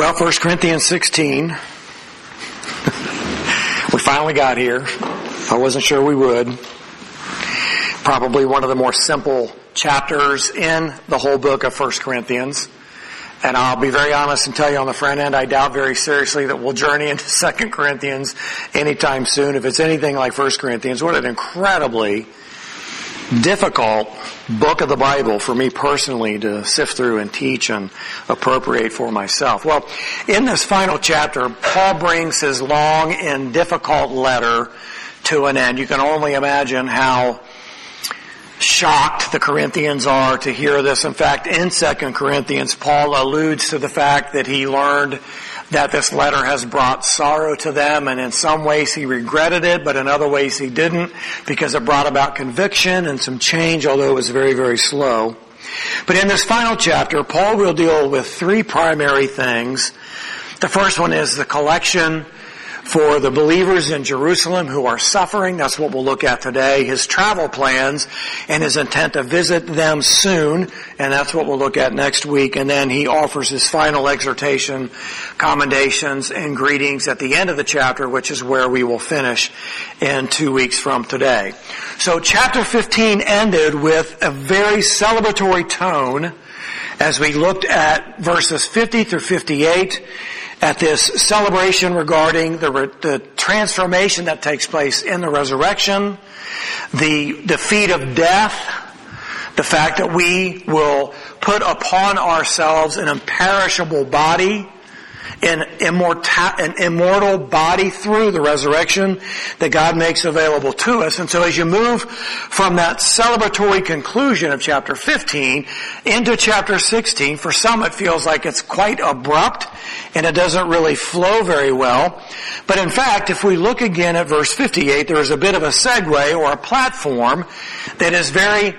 Well, 1 Corinthians 16. we finally got here. I wasn't sure we would. Probably one of the more simple chapters in the whole book of 1 Corinthians. And I'll be very honest and tell you on the front end, I doubt very seriously that we'll journey into 2 Corinthians anytime soon. If it's anything like 1 Corinthians, what an incredibly difficult book of the Bible for me personally to sift through and teach and appropriate for myself. Well, in this final chapter, Paul brings his long and difficult letter to an end. You can only imagine how shocked the Corinthians are to hear this. In fact, in 2 Corinthians, Paul alludes to the fact that he learned that this letter has brought sorrow to them and in some ways he regretted it, but in other ways he didn't because it brought about conviction and some change, although it was very, very slow. But in this final chapter, Paul will deal with three primary things. The first one is the collection for the believers in Jerusalem who are suffering. That's what we'll look at today. His travel plans and his intent to visit them soon. And that's what we'll look at next week. And then he offers his final exhortation, commendations, and greetings at the end of the chapter, which is where we will finish in two weeks from today. So chapter 15 ended with a very celebratory tone as we looked at verses 50 through 58 at this celebration regarding the, the, transformation that takes place in the resurrection, the defeat of death, the fact that we will put upon ourselves an imperishable body, an, immorta- an immortal body through the resurrection that God makes available to us. And so as you move from that celebratory conclusion of chapter 15 into chapter 16, for some it feels like it's quite abrupt and it doesn't really flow very well. But in fact, if we look again at verse 58, there is a bit of a segue or a platform that is very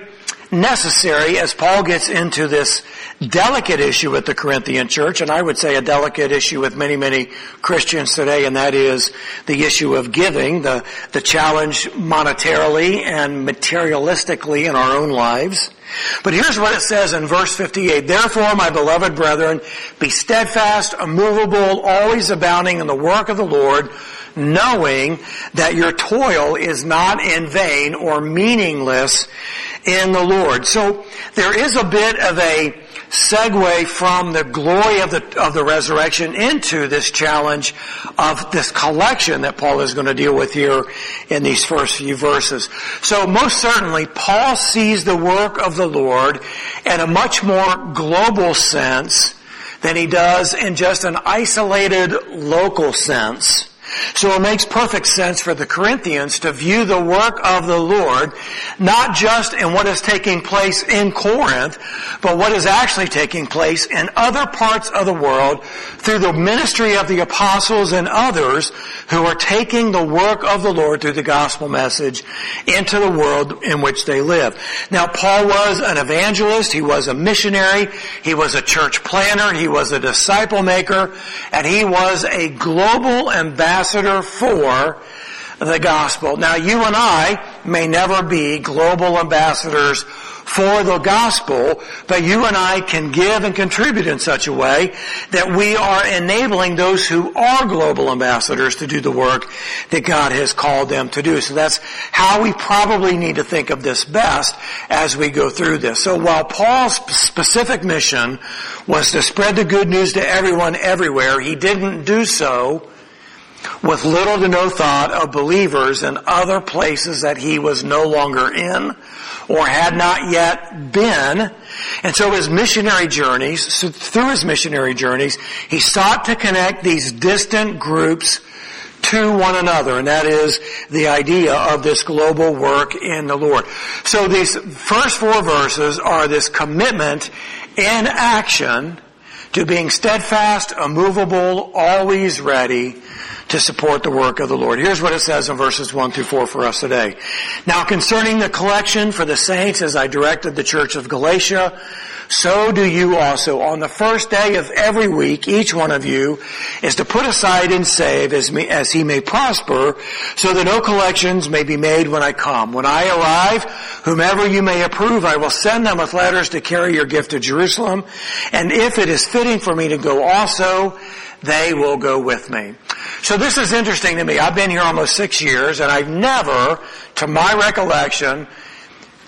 necessary as Paul gets into this delicate issue with the Corinthian church, and I would say a delicate issue with many, many Christians today, and that is the issue of giving, the, the challenge monetarily and materialistically in our own lives. But here's what it says in verse 58. Therefore, my beloved brethren, be steadfast, immovable, always abounding in the work of the Lord, knowing that your toil is not in vain or meaningless in the Lord. So there is a bit of a segue from the glory of the, of the resurrection into this challenge of this collection that Paul is going to deal with here in these first few verses. So most certainly Paul sees the work of the Lord in a much more global sense than he does in just an isolated local sense. So it makes perfect sense for the Corinthians to view the work of the Lord not just in what is taking place in Corinth, but what is actually taking place in other parts of the world through the ministry of the apostles and others who are taking the work of the Lord through the gospel message into the world in which they live. Now Paul was an evangelist, he was a missionary, he was a church planner, he was a disciple maker, and he was a global ambassador ambassador for the gospel. Now you and I may never be global ambassadors for the gospel, but you and I can give and contribute in such a way that we are enabling those who are global ambassadors to do the work that God has called them to do. So that's how we probably need to think of this best as we go through this. So while Paul's specific mission was to spread the good news to everyone everywhere, he didn't do so with little to no thought of believers in other places that he was no longer in or had not yet been. And so his missionary journeys, through his missionary journeys, he sought to connect these distant groups to one another, and that is the idea of this global work in the Lord. So these first four verses are this commitment in action to being steadfast, immovable, always ready, to support the work of the Lord. Here's what it says in verses 1 through 4 for us today. Now concerning the collection for the saints as I directed the church of Galatia, so do you also. On the first day of every week, each one of you is to put aside and save as, me, as he may prosper, so that no collections may be made when I come. When I arrive, whomever you may approve, I will send them with letters to carry your gift to Jerusalem. And if it is fitting for me to go also, they will go with me. So this is interesting to me. I've been here almost six years and I've never, to my recollection,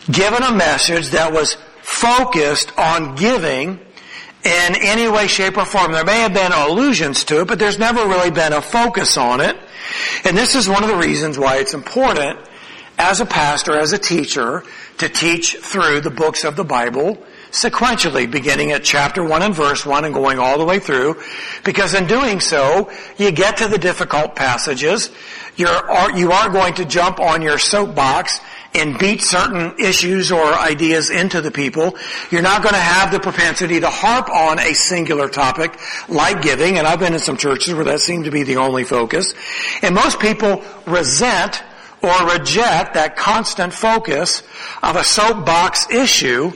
given a message that was focused on giving in any way, shape, or form. There may have been allusions to it, but there's never really been a focus on it. And this is one of the reasons why it's important as a pastor, as a teacher, to teach through the books of the Bible sequentially, beginning at chapter 1 and verse 1 and going all the way through, because in doing so, you get to the difficult passages, you're, you are going to jump on your soapbox and beat certain issues or ideas into the people. You're not going to have the propensity to harp on a singular topic like giving, and I've been in some churches where that seemed to be the only focus. And most people resent or reject that constant focus of a soapbox issue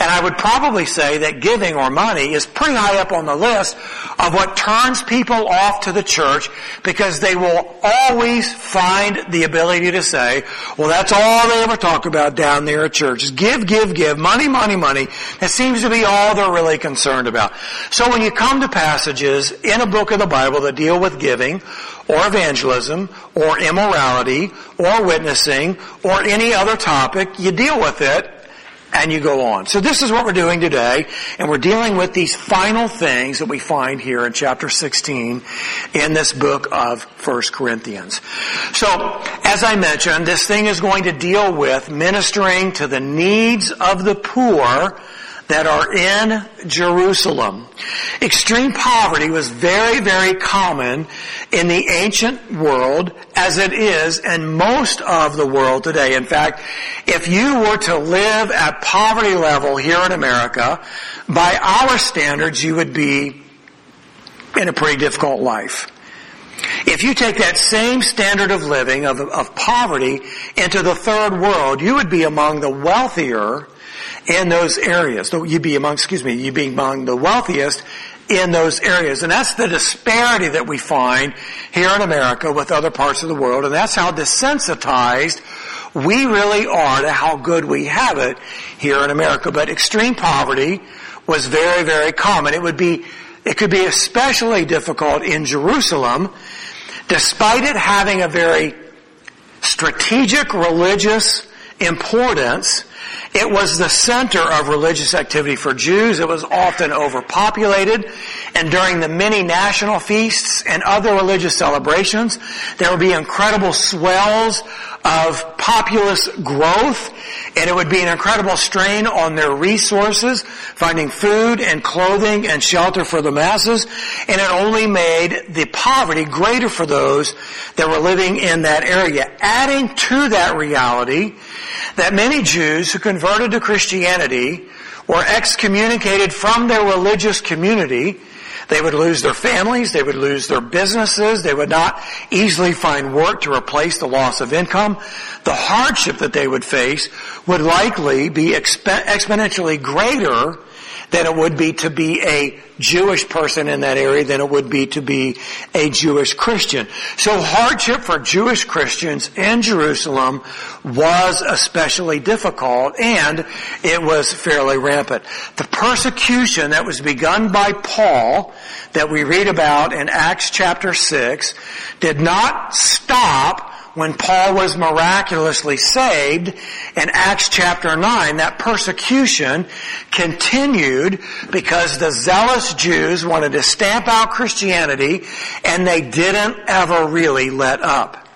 and I would probably say that giving or money is pretty high up on the list of what turns people off to the church because they will always find the ability to say, well that's all they ever talk about down there at church is give, give, give, money, money, money. That seems to be all they're really concerned about. So when you come to passages in a book of the Bible that deal with giving or evangelism or immorality or witnessing or any other topic, you deal with it and you go on. So this is what we're doing today, and we're dealing with these final things that we find here in chapter 16 in this book of 1 Corinthians. So, as I mentioned, this thing is going to deal with ministering to the needs of the poor that are in Jerusalem. Extreme poverty was very, very common in the ancient world as it is in most of the world today. In fact, if you were to live at poverty level here in America, by our standards, you would be in a pretty difficult life. If you take that same standard of living, of, of poverty, into the third world, you would be among the wealthier in those areas. So you'd be among, excuse me, you'd be among the wealthiest in those areas. And that's the disparity that we find here in America with other parts of the world. And that's how desensitized we really are to how good we have it here in America. But extreme poverty was very, very common. It would be, it could be especially difficult in Jerusalem, despite it having a very strategic religious importance it was the center of religious activity for Jews. It was often overpopulated. And during the many national feasts and other religious celebrations, there would be incredible swells of populous growth and it would be an incredible strain on their resources, finding food and clothing and shelter for the masses, and it only made the poverty greater for those that were living in that area. Adding to that reality that many Jews who converted to Christianity were excommunicated from their religious community they would lose their families, they would lose their businesses, they would not easily find work to replace the loss of income. The hardship that they would face would likely be exp- exponentially greater than it would be to be a Jewish person in that area than it would be to be a Jewish Christian. So hardship for Jewish Christians in Jerusalem was especially difficult and it was fairly rampant. The persecution that was begun by Paul that we read about in Acts chapter 6 did not stop when Paul was miraculously saved in Acts chapter 9, that persecution continued because the zealous Jews wanted to stamp out Christianity and they didn't ever really let up.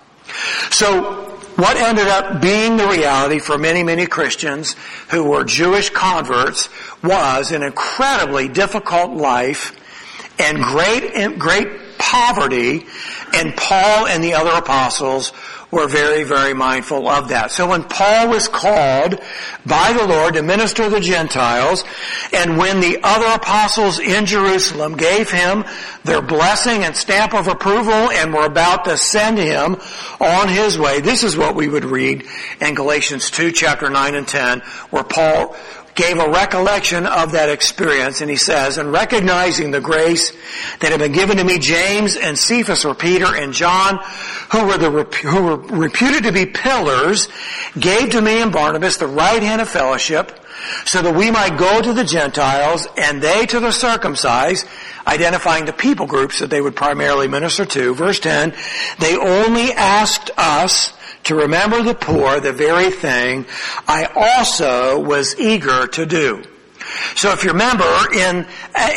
So what ended up being the reality for many, many Christians who were Jewish converts was an incredibly difficult life and great, great poverty and Paul and the other apostles were very, very mindful of that. So when Paul was called by the Lord to minister to the Gentiles, and when the other apostles in Jerusalem gave him their blessing and stamp of approval and were about to send him on his way, this is what we would read in Galatians 2 chapter 9 and 10, where Paul gave a recollection of that experience and he says, and recognizing the grace that had been given to me, James and Cephas or Peter and John, who were the, who were reputed to be pillars, gave to me and Barnabas the right hand of fellowship so that we might go to the Gentiles and they to the circumcised, identifying the people groups that they would primarily minister to. Verse 10, they only asked us to remember the poor, the very thing I also was eager to do. So if you remember in,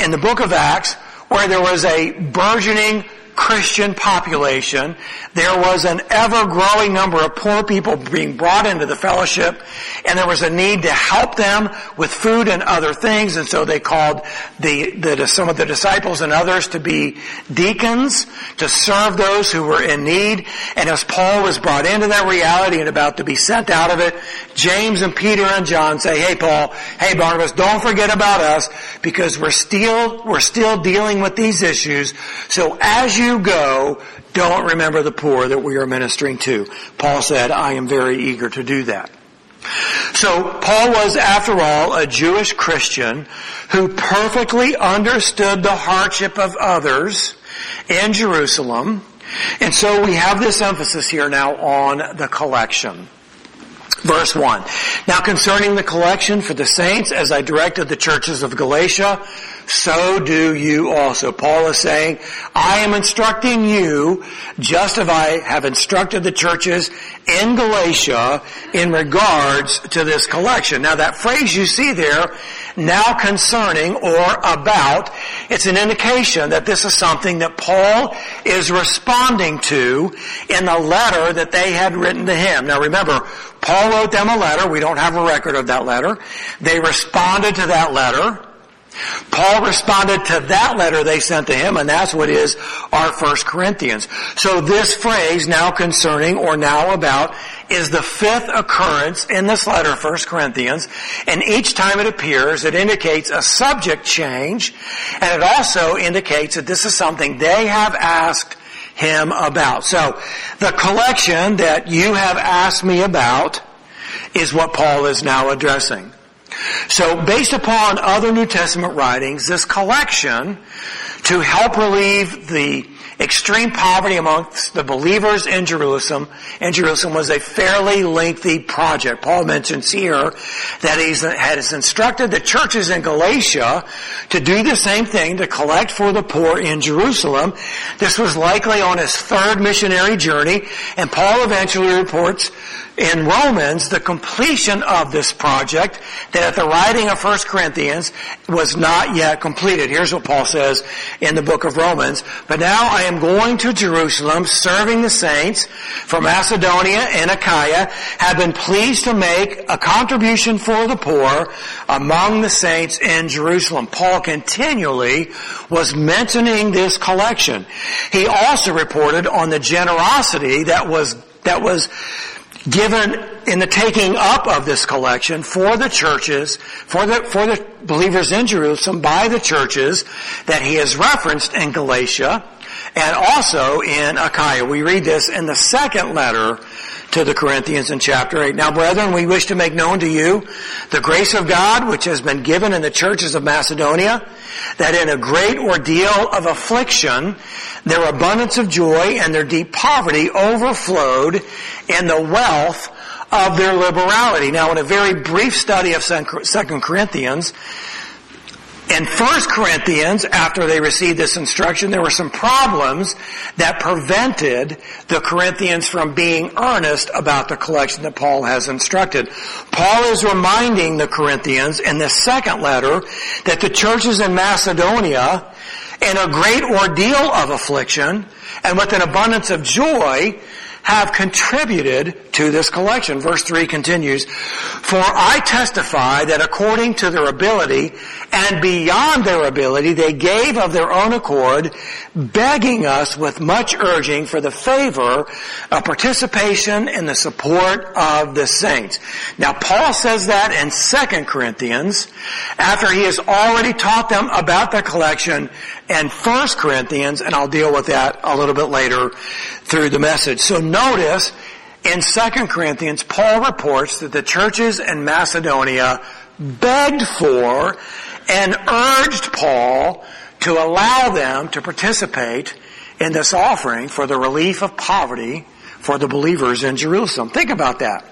in the book of Acts, where there was a burgeoning Christian population. There was an ever growing number of poor people being brought into the fellowship and there was a need to help them with food and other things and so they called the, the, some of the disciples and others to be deacons to serve those who were in need and as Paul was brought into that reality and about to be sent out of it, James and Peter and John say, hey Paul, hey Barnabas, don't forget about us because we're still, we're still dealing with these issues. So as you go, don't remember the poor that we are ministering to. Paul said, I am very eager to do that. So Paul was, after all, a Jewish Christian who perfectly understood the hardship of others in Jerusalem. And so we have this emphasis here now on the collection. Verse 1. Now concerning the collection for the saints, as I directed the churches of Galatia, so do you also. Paul is saying, I am instructing you just as I have instructed the churches in Galatia in regards to this collection. Now that phrase you see there, now concerning or about, it's an indication that this is something that Paul is responding to in the letter that they had written to him. Now remember, Paul wrote them a letter. We don't have a record of that letter. They responded to that letter. Paul responded to that letter they sent to him, and that's what is our First Corinthians. So this phrase, now concerning or now about, is the fifth occurrence in this letter, First Corinthians, and each time it appears, it indicates a subject change, and it also indicates that this is something they have asked him about. So, the collection that you have asked me about is what Paul is now addressing. So based upon other New Testament writings, this collection to help relieve the extreme poverty amongst the believers in Jerusalem, Jerusalem was a fairly lengthy project. Paul mentions here that he has instructed the churches in Galatia to do the same thing, to collect for the poor in Jerusalem. This was likely on his third missionary journey, and Paul eventually reports in Romans the completion of this project that at the writing of 1 Corinthians was not yet completed. Here's what Paul says in the book of Romans. But now I am going to Jerusalem serving the saints from Macedonia and Achaia have been pleased to make a contribution for the poor among the saints in Jerusalem. Paul continually was mentioning this collection. He also reported on the generosity that was that was given in the taking up of this collection for the churches, for the, for the believers in Jerusalem by the churches that he has referenced in Galatia and also in Achaia. We read this in the second letter to the Corinthians in chapter 8. Now brethren, we wish to make known to you the grace of God which has been given in the churches of Macedonia, that in a great ordeal of affliction, their abundance of joy and their deep poverty overflowed in the wealth of their liberality. Now in a very brief study of 2 Corinthians, in 1 Corinthians, after they received this instruction, there were some problems that prevented the Corinthians from being earnest about the collection that Paul has instructed. Paul is reminding the Corinthians in the second letter that the churches in Macedonia, in a great ordeal of affliction, and with an abundance of joy, have contributed to this collection. Verse 3 continues, For I testify that according to their ability and beyond their ability, they gave of their own accord, begging us with much urging for the favor of participation in the support of the saints. Now Paul says that in 2 Corinthians, after he has already taught them about the collection in 1 Corinthians, and I'll deal with that a little bit later through the message. So notice in 2 Corinthians, Paul reports that the churches in Macedonia begged for and urged Paul to allow them to participate in this offering for the relief of poverty for the believers in Jerusalem. Think about that.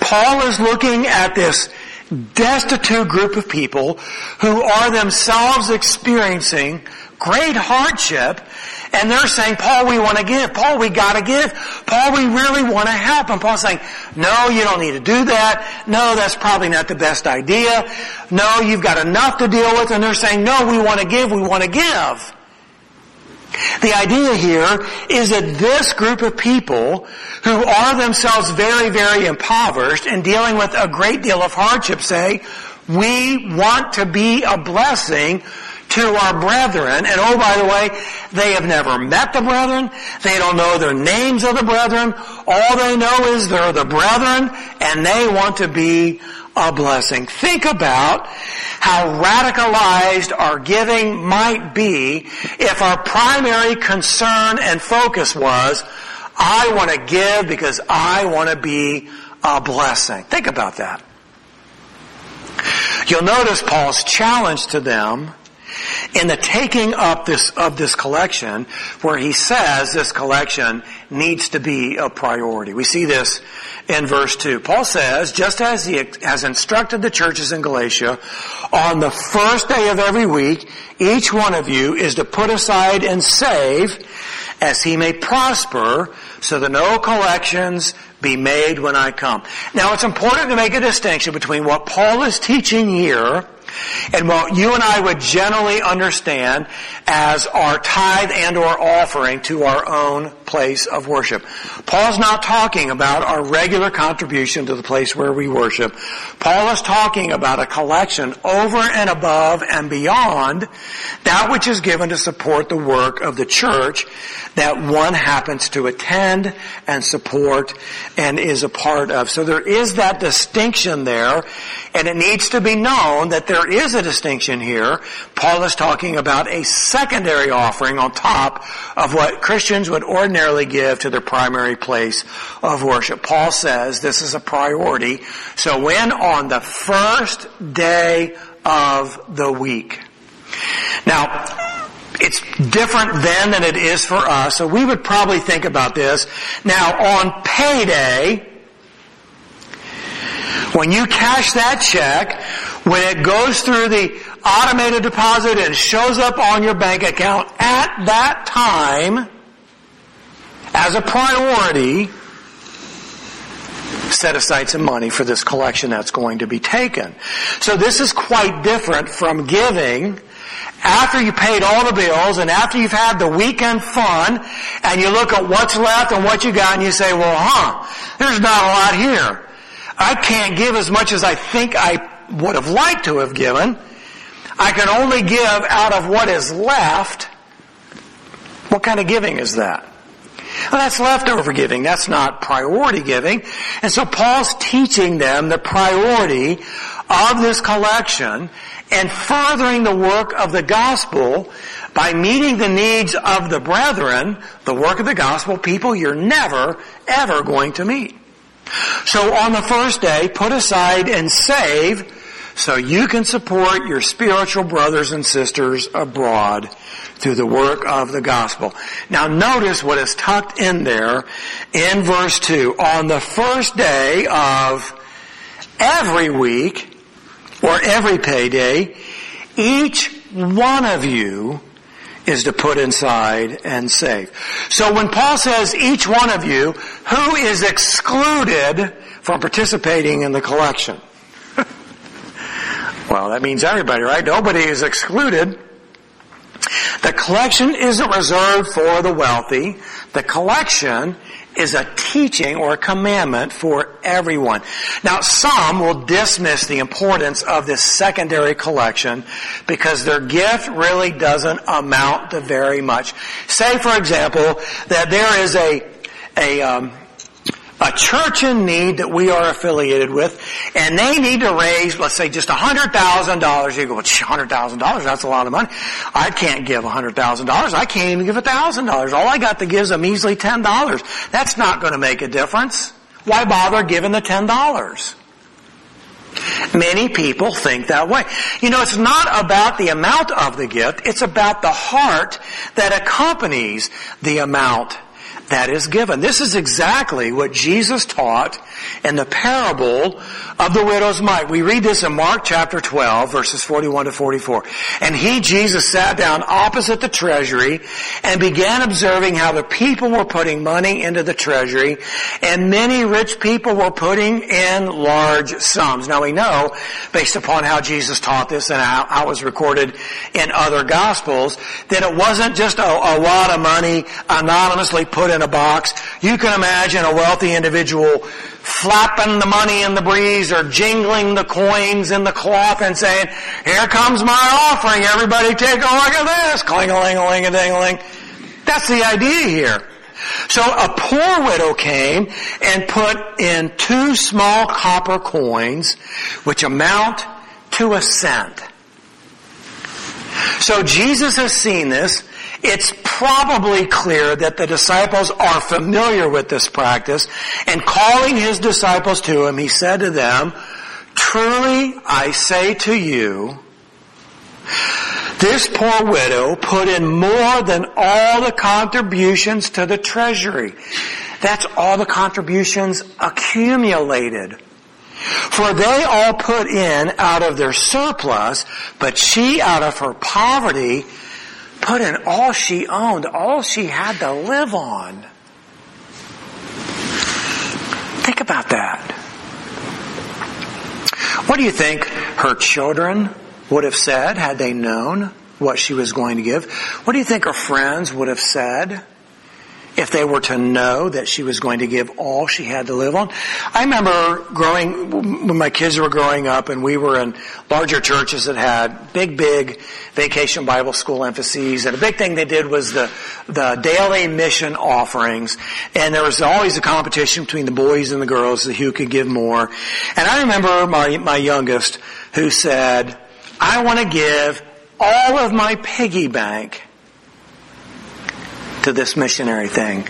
Paul is looking at this destitute group of people who are themselves experiencing great hardship and they're saying, Paul, we want to give. Paul, we got to give. Paul, we really want to help. And Paul's saying, no, you don't need to do that. No, that's probably not the best idea. No, you've got enough to deal with. And they're saying, no, we want to give. We want to give. The idea here is that this group of people who are themselves very, very impoverished and dealing with a great deal of hardship say, we want to be a blessing to our brethren. And oh, by the way, they have never met the brethren. They don't know the names of the brethren. All they know is they're the brethren and they want to be a blessing. Think about how radicalized our giving might be if our primary concern and focus was, I want to give because I want to be a blessing. Think about that. You'll notice Paul's challenge to them in the taking up this, of this collection where he says this collection needs to be a priority. We see this in verse 2. Paul says, just as he has instructed the churches in Galatia, on the first day of every week, each one of you is to put aside and save as he may prosper so that no collections be made when I come. Now it's important to make a distinction between what Paul is teaching here and what you and I would generally understand as our tithe and or offering to our own place of worship. Paul's not talking about our regular contribution to the place where we worship. Paul is talking about a collection over and above and beyond that which is given to support the work of the church that one happens to attend and support and is a part of. So there is that distinction there and it needs to be known that there is a distinction here. Paul is talking about a secondary offering on top of what Christians would ordinarily give to their primary place of worship. Paul says this is a priority. So when on the first day of the week. Now, it's different then than it is for us, so we would probably think about this. Now, on payday, when you cash that check, when it goes through the automated deposit and shows up on your bank account at that time, as a priority, set aside some money for this collection that's going to be taken. So this is quite different from giving after you paid all the bills and after you've had the weekend fun and you look at what's left and what you got and you say, well, huh, there's not a lot here. I can't give as much as I think I would have liked to have given. I can only give out of what is left. What kind of giving is that? Well, that's leftover giving. That's not priority giving. And so Paul's teaching them the priority of this collection and furthering the work of the gospel by meeting the needs of the brethren, the work of the gospel, people you're never, ever going to meet. So on the first day, put aside and save so you can support your spiritual brothers and sisters abroad through the work of the gospel. Now notice what is tucked in there in verse 2. On the first day of every week, or every payday, each one of you is to put inside and save. So when Paul says each one of you, who is excluded from participating in the collection? Well, that means everybody, right? Nobody is excluded. The collection isn't reserved for the wealthy. The collection is a teaching or a commandment for everyone. Now some will dismiss the importance of this secondary collection because their gift really doesn't amount to very much. Say for example that there is a, a, um, a church in need that we are affiliated with, and they need to raise, let's say, just $100,000. You go, well, $100,000, that's a lot of money. I can't give $100,000. I can't even give $1,000. All I got to give is a measly $10. That's not going to make a difference. Why bother giving the $10? Many people think that way. You know, it's not about the amount of the gift, it's about the heart that accompanies the amount that is given. This is exactly what Jesus taught in the parable of the widow's mite. We read this in Mark chapter 12 verses 41 to 44. And he, Jesus, sat down opposite the treasury and began observing how the people were putting money into the treasury and many rich people were putting in large sums. Now we know, based upon how Jesus taught this and how, how it was recorded in other gospels, that it wasn't just a, a lot of money anonymously put in a box. You can imagine a wealthy individual flapping the money in the breeze or jingling the coins in the cloth and saying, here comes my offering, everybody take a look at this, cling-a-ling-a-ling-a-ding-a-ling. That's the idea here. So a poor widow came and put in two small copper coins, which amount to a cent. So Jesus has seen this it's probably clear that the disciples are familiar with this practice and calling his disciples to him, he said to them, truly I say to you, this poor widow put in more than all the contributions to the treasury. That's all the contributions accumulated. For they all put in out of their surplus, but she out of her poverty put in all she owned, all she had to live on. Think about that. What do you think her children would have said had they known what she was going to give? What do you think her friends would have said if they were to know that she was going to give all she had to live on. I remember growing, when my kids were growing up and we were in larger churches that had big, big vacation Bible school emphases and a big thing they did was the, the daily mission offerings and there was always a competition between the boys and the girls who could give more. And I remember my, my youngest who said, I want to give all of my piggy bank to this missionary thing.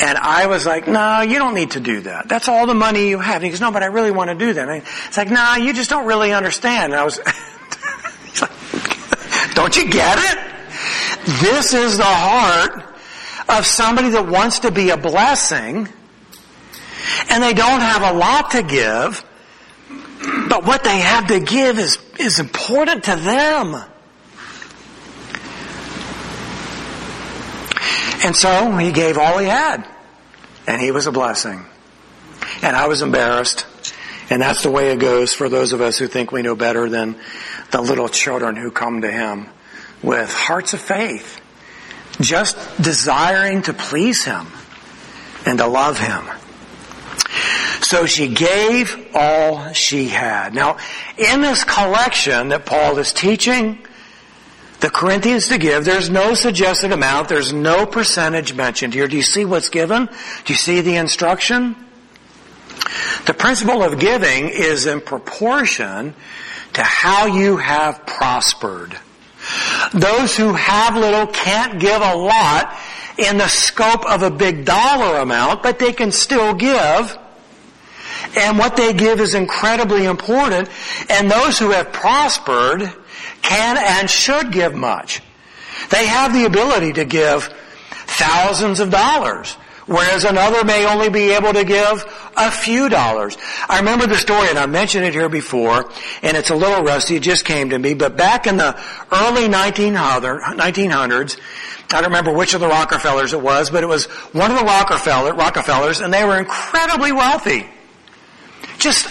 And I was like, no, you don't need to do that. That's all the money you have. And he goes, no, but I really want to do that. And it's like, nah, you just don't really understand. And I was, like, don't you get it? This is the heart of somebody that wants to be a blessing and they don't have a lot to give, but what they have to give is, is important to them. And so he gave all he had. And he was a blessing. And I was embarrassed. And that's the way it goes for those of us who think we know better than the little children who come to him with hearts of faith, just desiring to please him and to love him. So she gave all she had. Now, in this collection that Paul is teaching, the Corinthians to give. There's no suggested amount. There's no percentage mentioned here. Do you see what's given? Do you see the instruction? The principle of giving is in proportion to how you have prospered. Those who have little can't give a lot in the scope of a big dollar amount, but they can still give. And what they give is incredibly important. And those who have prospered can and should give much. They have the ability to give thousands of dollars, whereas another may only be able to give a few dollars. I remember the story, and I mentioned it here before, and it's a little rusty, it just came to me, but back in the early 1900s, I don't remember which of the Rockefellers it was, but it was one of the Rockefeller, Rockefellers, and they were incredibly wealthy just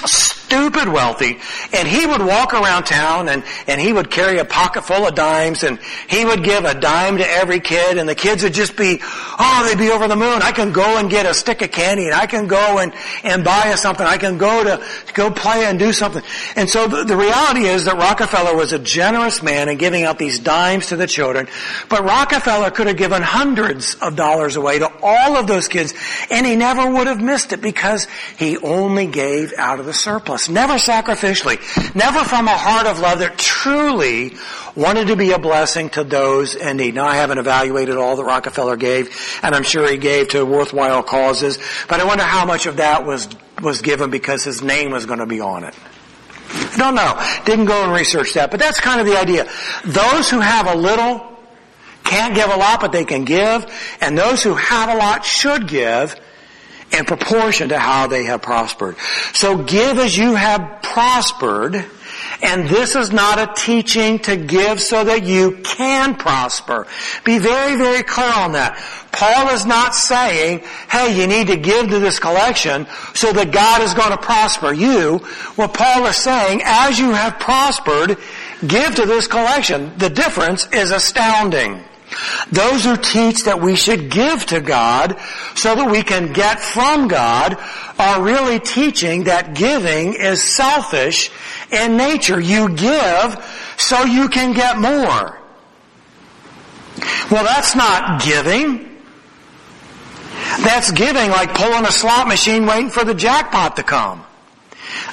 stupid wealthy. And he would walk around town and, and he would carry a pocket full of dimes and he would give a dime to every kid and the kids would just be, oh, they'd be over the moon. I can go and get a stick of candy and I can go and, and buy something. I can go to, to go play and do something. And so the, the reality is that Rockefeller was a generous man in giving out these dimes to the children. But Rockefeller could have given hundreds of dollars away to all of those kids and he never would have missed it because he only gave out of the surplus. Never sacrificially. Never from a heart of love that truly wanted to be a blessing to those in need. Now I haven't evaluated all that Rockefeller gave, and I'm sure he gave to worthwhile causes, but I wonder how much of that was, was given because his name was going to be on it. Don't know. Didn't go and research that, but that's kind of the idea. Those who have a little can't give a lot, but they can give, and those who have a lot should give in proportion to how they have prospered. So give as you have prospered, and this is not a teaching to give so that you can prosper. Be very, very clear on that. Paul is not saying, hey, you need to give to this collection so that God is going to prosper you. What Paul is saying, as you have prospered, give to this collection. The difference is astounding. Those who teach that we should give to God so that we can get from God are really teaching that giving is selfish in nature. You give so you can get more. Well, that's not giving. That's giving like pulling a slot machine waiting for the jackpot to come.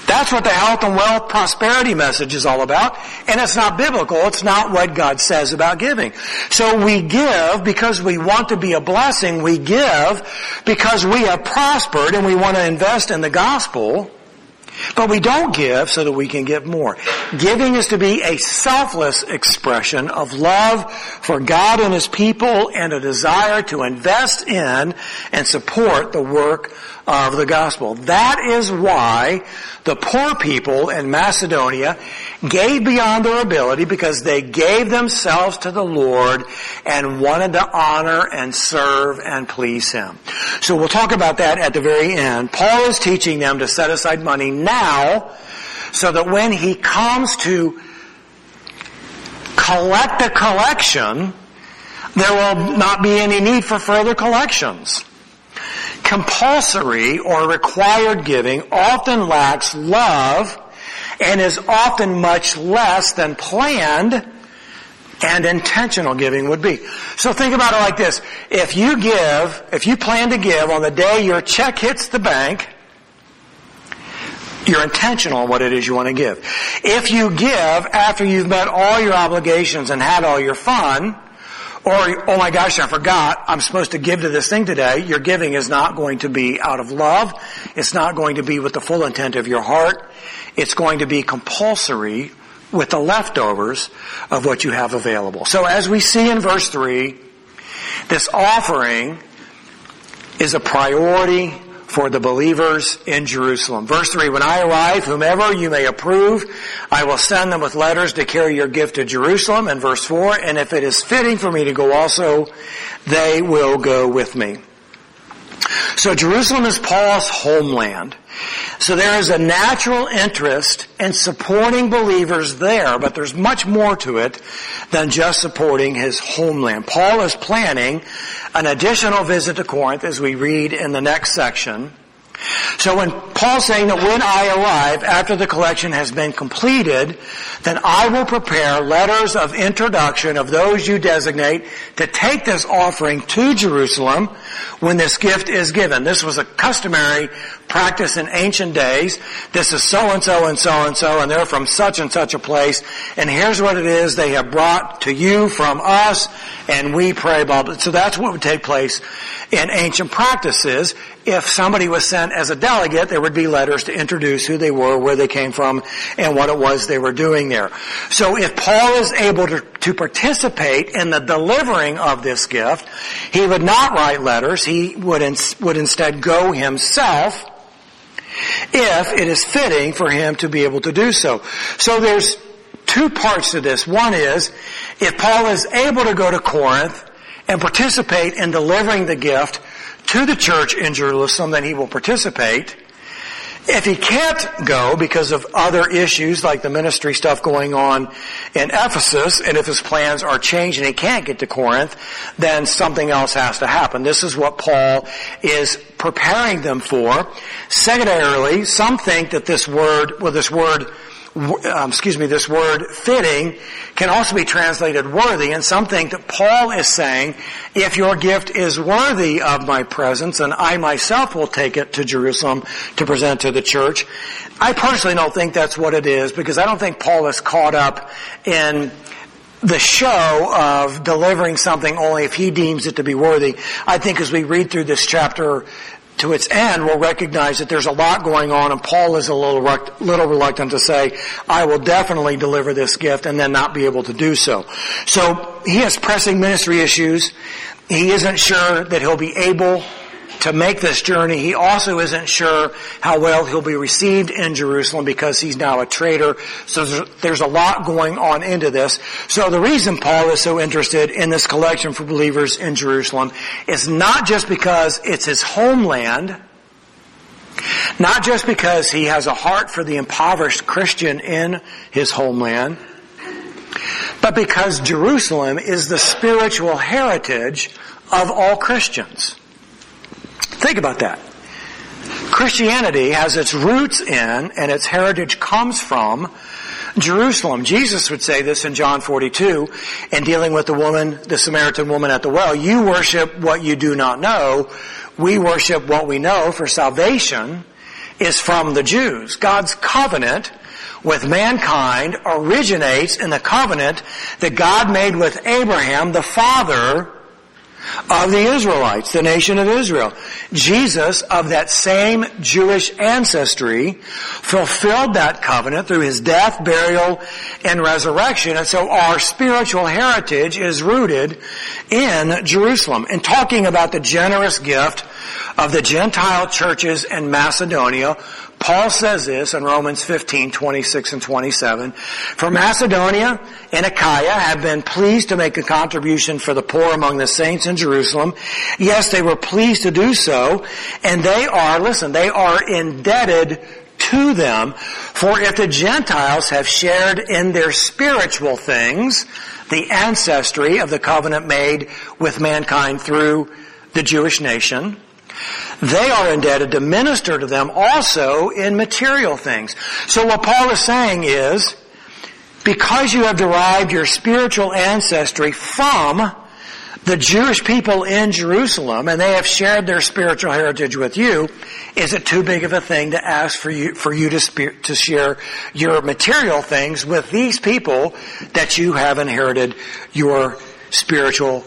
That's what the health and wealth prosperity message is all about. And it's not biblical. It's not what God says about giving. So we give because we want to be a blessing. We give because we have prospered and we want to invest in the gospel. But we don't give so that we can give more. Giving is to be a selfless expression of love for God and His people and a desire to invest in and support the work of the gospel. That is why the poor people in Macedonia gave beyond their ability because they gave themselves to the Lord and wanted to honor and serve and please Him. So we'll talk about that at the very end. Paul is teaching them to set aside money now so that when he comes to collect a collection, there will not be any need for further collections. Compulsory or required giving often lacks love and is often much less than planned and intentional giving would be. So think about it like this. If you give, if you plan to give on the day your check hits the bank, you're intentional on what it is you want to give. If you give after you've met all your obligations and had all your fun, or, oh my gosh, I forgot, I'm supposed to give to this thing today, your giving is not going to be out of love. It's not going to be with the full intent of your heart. It's going to be compulsory with the leftovers of what you have available. So as we see in verse 3, this offering is a priority for the believers in Jerusalem. Verse 3, when I arrive, whomever you may approve, I will send them with letters to carry your gift to Jerusalem. And verse 4, and if it is fitting for me to go also, they will go with me. So Jerusalem is Paul's homeland. So there is a natural interest in supporting believers there, but there's much more to it than just supporting his homeland. Paul is planning an additional visit to Corinth as we read in the next section. So when Paul's saying that when I arrive after the collection has been completed, then I will prepare letters of introduction of those you designate to take this offering to Jerusalem when this gift is given. This was a customary practice in ancient days. This is so and so and so and so and they're from such and such a place and here's what it is they have brought to you from us and we pray blah blah. So that's what would take place in ancient practices. If somebody was sent as a delegate, there would be letters to introduce who they were, where they came from, and what it was they were doing there. So if Paul is able to, to participate in the delivering of this gift, he would not write letters. He would, would instead go himself if it is fitting for him to be able to do so. So there's two parts to this. One is, if Paul is able to go to Corinth and participate in delivering the gift to the church in Jerusalem, then he will participate. If he can't go because of other issues like the ministry stuff going on in Ephesus, and if his plans are changed and he can't get to Corinth, then something else has to happen. This is what Paul is preparing them for. Secondarily, some think that this word, well this word um, excuse me, this word fitting can also be translated worthy, and some think that Paul is saying, if your gift is worthy of my presence, and I myself will take it to Jerusalem to present to the church. I personally don't think that's what it is, because I don't think Paul is caught up in the show of delivering something only if he deems it to be worthy. I think as we read through this chapter, to its end will recognize that there's a lot going on and Paul is a little, little reluctant to say, I will definitely deliver this gift and then not be able to do so. So he has pressing ministry issues. He isn't sure that he'll be able to make this journey. He also isn't sure how well he'll be received in Jerusalem because he's now a traitor. So there's, a lot going on into this. So the reason Paul is so interested in this collection for believers in Jerusalem is not just because it's his homeland, not just because he has a heart for the impoverished Christian in his homeland, but because Jerusalem is the spiritual heritage of all Christians. Think about that. Christianity has its roots in and its heritage comes from Jerusalem. Jesus would say this in John 42 in dealing with the woman, the Samaritan woman at the well. You worship what you do not know. We worship what we know for salvation is from the Jews. God's covenant with mankind originates in the covenant that God made with Abraham, the father of the Israelites, the nation of Israel. Jesus, of that same Jewish ancestry, fulfilled that covenant through his death, burial, and resurrection. And so our spiritual heritage is rooted in Jerusalem. And talking about the generous gift of the Gentile churches in Macedonia, Paul says this in Romans 15, 26 and 27. For Macedonia and Achaia have been pleased to make a contribution for the poor among the saints in Jerusalem. Yes, they were pleased to do so, and they are, listen, they are indebted to them, for if the Gentiles have shared in their spiritual things, the ancestry of the covenant made with mankind through the Jewish nation, they are indebted to minister to them also in material things. So what Paul is saying is, because you have derived your spiritual ancestry from the Jewish people in Jerusalem and they have shared their spiritual heritage with you, is it too big of a thing to ask for you, for you to, to share your material things with these people that you have inherited your spiritual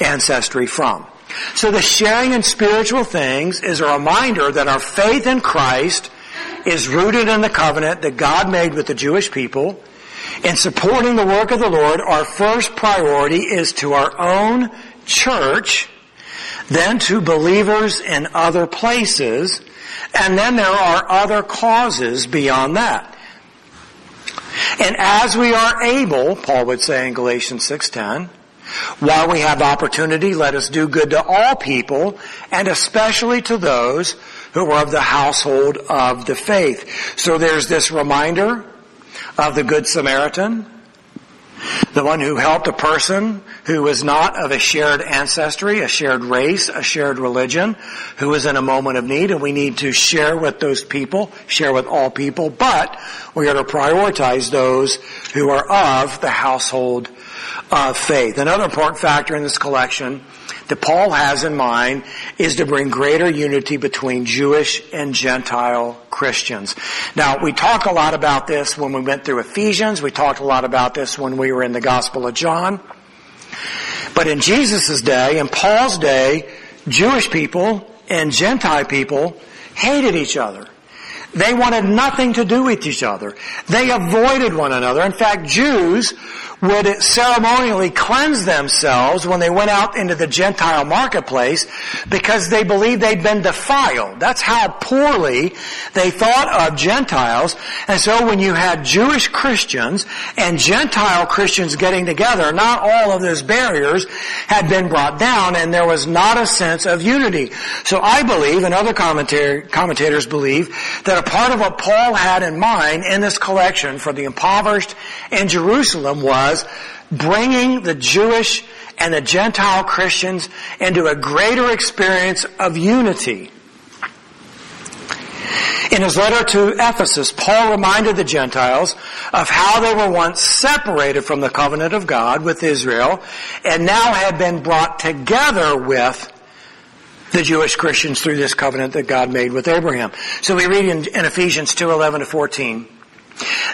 ancestry from? So the sharing in spiritual things is a reminder that our faith in Christ is rooted in the covenant that God made with the Jewish people. In supporting the work of the Lord, our first priority is to our own church, then to believers in other places, and then there are other causes beyond that. And as we are able, Paul would say in Galatians 6.10, while we have opportunity, let us do good to all people, and especially to those who are of the household of the faith. So there's this reminder of the Good Samaritan, the one who helped a person who was not of a shared ancestry, a shared race, a shared religion, who was in a moment of need, and we need to share with those people, share with all people, but we are to prioritize those who are of the household of faith. Another important factor in this collection that Paul has in mind is to bring greater unity between Jewish and Gentile Christians. Now, we talk a lot about this when we went through Ephesians. We talked a lot about this when we were in the Gospel of John. But in Jesus' day, in Paul's day, Jewish people and Gentile people hated each other. They wanted nothing to do with each other. They avoided one another. In fact, Jews would ceremonially cleanse themselves when they went out into the Gentile marketplace because they believed they'd been defiled. That's how poorly they thought of Gentiles. And so when you had Jewish Christians and Gentile Christians getting together, not all of those barriers had been brought down and there was not a sense of unity. So I believe, and other commentators believe, that a part of what Paul had in mind in this collection for the impoverished in Jerusalem was was bringing the Jewish and the Gentile Christians into a greater experience of unity. In his letter to Ephesus, Paul reminded the Gentiles of how they were once separated from the covenant of God with Israel and now had been brought together with the Jewish Christians through this covenant that God made with Abraham. So we read in, in Ephesians 2, 11 to 14.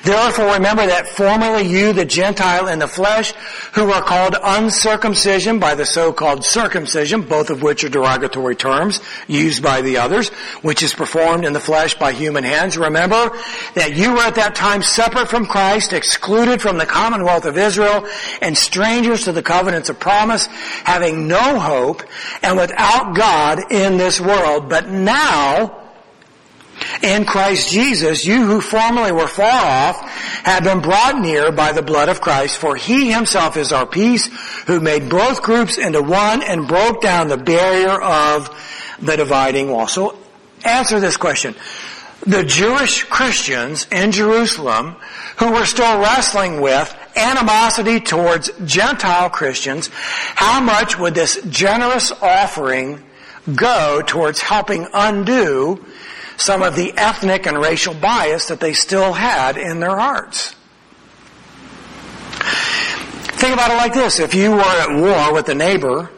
Therefore remember that formerly you, the Gentile in the flesh, who are called uncircumcision by the so-called circumcision, both of which are derogatory terms used by the others, which is performed in the flesh by human hands. Remember that you were at that time separate from Christ, excluded from the commonwealth of Israel, and strangers to the covenants of promise, having no hope, and without God in this world. But now, in Christ Jesus, you who formerly were far off have been brought near by the blood of Christ, for he himself is our peace, who made both groups into one and broke down the barrier of the dividing wall. So answer this question. The Jewish Christians in Jerusalem who were still wrestling with animosity towards Gentile Christians, how much would this generous offering go towards helping undo some of the ethnic and racial bias that they still had in their hearts. Think about it like this. If you were at war with a neighbor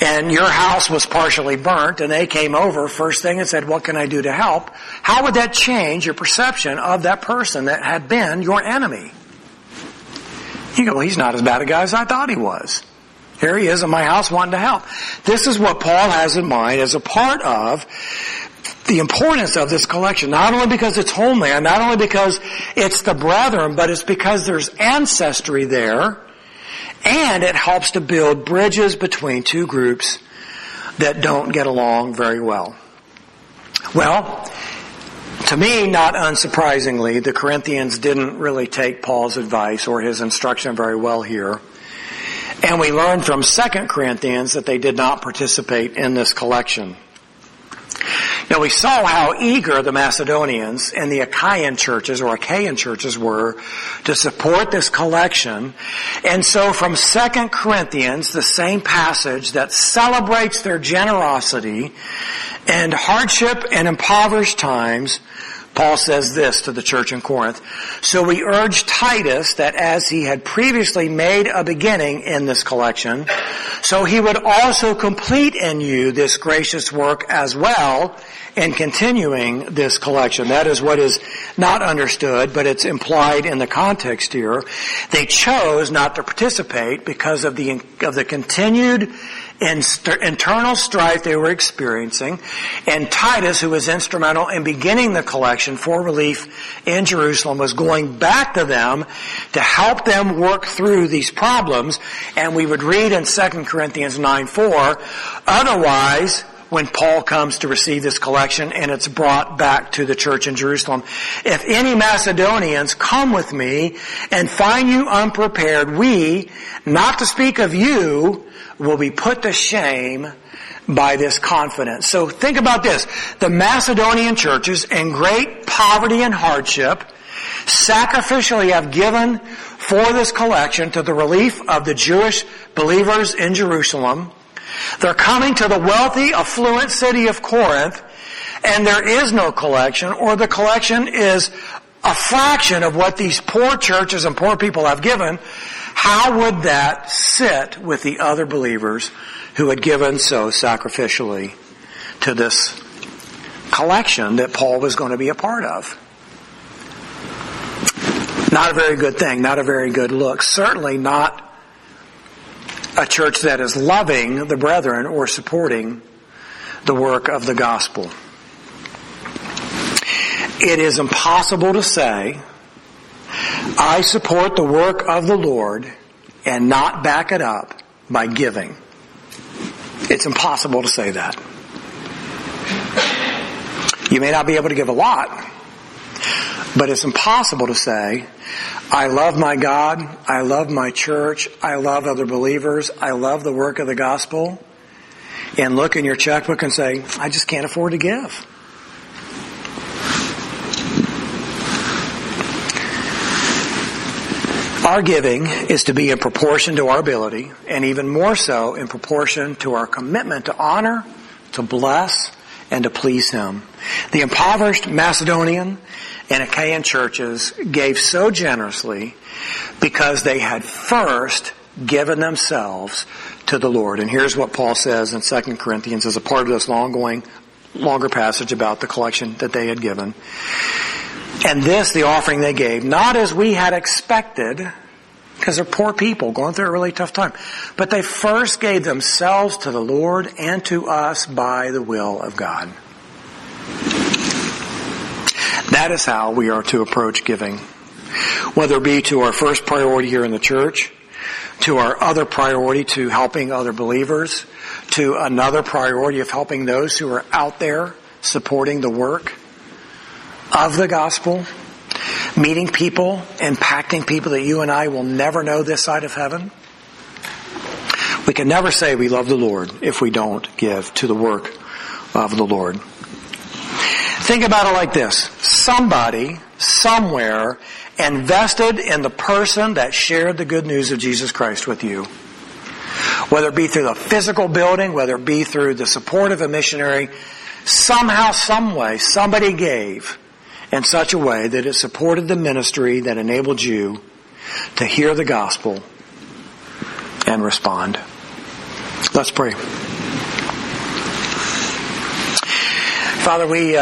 and your house was partially burnt and they came over first thing and said, what can I do to help? How would that change your perception of that person that had been your enemy? You go, well, he's not as bad a guy as I thought he was. Here he is in my house wanting to help. This is what Paul has in mind as a part of the importance of this collection, not only because it's homeland, not only because it's the brethren, but it's because there's ancestry there, and it helps to build bridges between two groups that don't get along very well. Well, to me, not unsurprisingly, the Corinthians didn't really take Paul's advice or his instruction very well here. And we learn from 2 Corinthians that they did not participate in this collection. Now we saw how eager the Macedonians and the Achaean churches or Achaean churches were to support this collection. And so from 2 Corinthians, the same passage that celebrates their generosity and hardship and impoverished times, Paul says this to the church in Corinth. So we urge Titus that as he had previously made a beginning in this collection, so he would also complete in you this gracious work as well in continuing this collection. That is what is not understood, but it's implied in the context here. They chose not to participate because of the, of the continued internal strife they were experiencing, and Titus, who was instrumental in beginning the collection for relief in Jerusalem, was going back to them to help them work through these problems, and we would read in 2 Corinthians 9 4, otherwise, when Paul comes to receive this collection and it's brought back to the church in Jerusalem. If any Macedonians come with me and find you unprepared, we, not to speak of you, will be put to shame by this confidence. So think about this. The Macedonian churches in great poverty and hardship sacrificially have given for this collection to the relief of the Jewish believers in Jerusalem. They're coming to the wealthy, affluent city of Corinth and there is no collection or the collection is a fraction of what these poor churches and poor people have given how would that sit with the other believers who had given so sacrificially to this collection that Paul was going to be a part of? Not a very good thing, not a very good look. Certainly not a church that is loving the brethren or supporting the work of the gospel. It is impossible to say I support the work of the Lord and not back it up by giving. It's impossible to say that. You may not be able to give a lot, but it's impossible to say, I love my God, I love my church, I love other believers, I love the work of the gospel, and look in your checkbook and say, I just can't afford to give. Our giving is to be in proportion to our ability, and even more so in proportion to our commitment to honor, to bless, and to please Him. The impoverished Macedonian and Achaean churches gave so generously because they had first given themselves to the Lord. And here's what Paul says in 2 Corinthians as a part of this long going, longer passage about the collection that they had given. And this, the offering they gave, not as we had expected, because they're poor people going through a really tough time, but they first gave themselves to the Lord and to us by the will of God. That is how we are to approach giving. Whether it be to our first priority here in the church, to our other priority to helping other believers, to another priority of helping those who are out there supporting the work of the gospel, meeting people, impacting people that you and I will never know this side of heaven. We can never say we love the Lord if we don't give to the work of the Lord. Think about it like this. Somebody, somewhere, invested in the person that shared the good news of Jesus Christ with you. Whether it be through the physical building, whether it be through the support of a missionary, somehow, someway, somebody gave in such a way that it supported the ministry that enabled you to hear the gospel and respond. Let's pray. Father, we uh,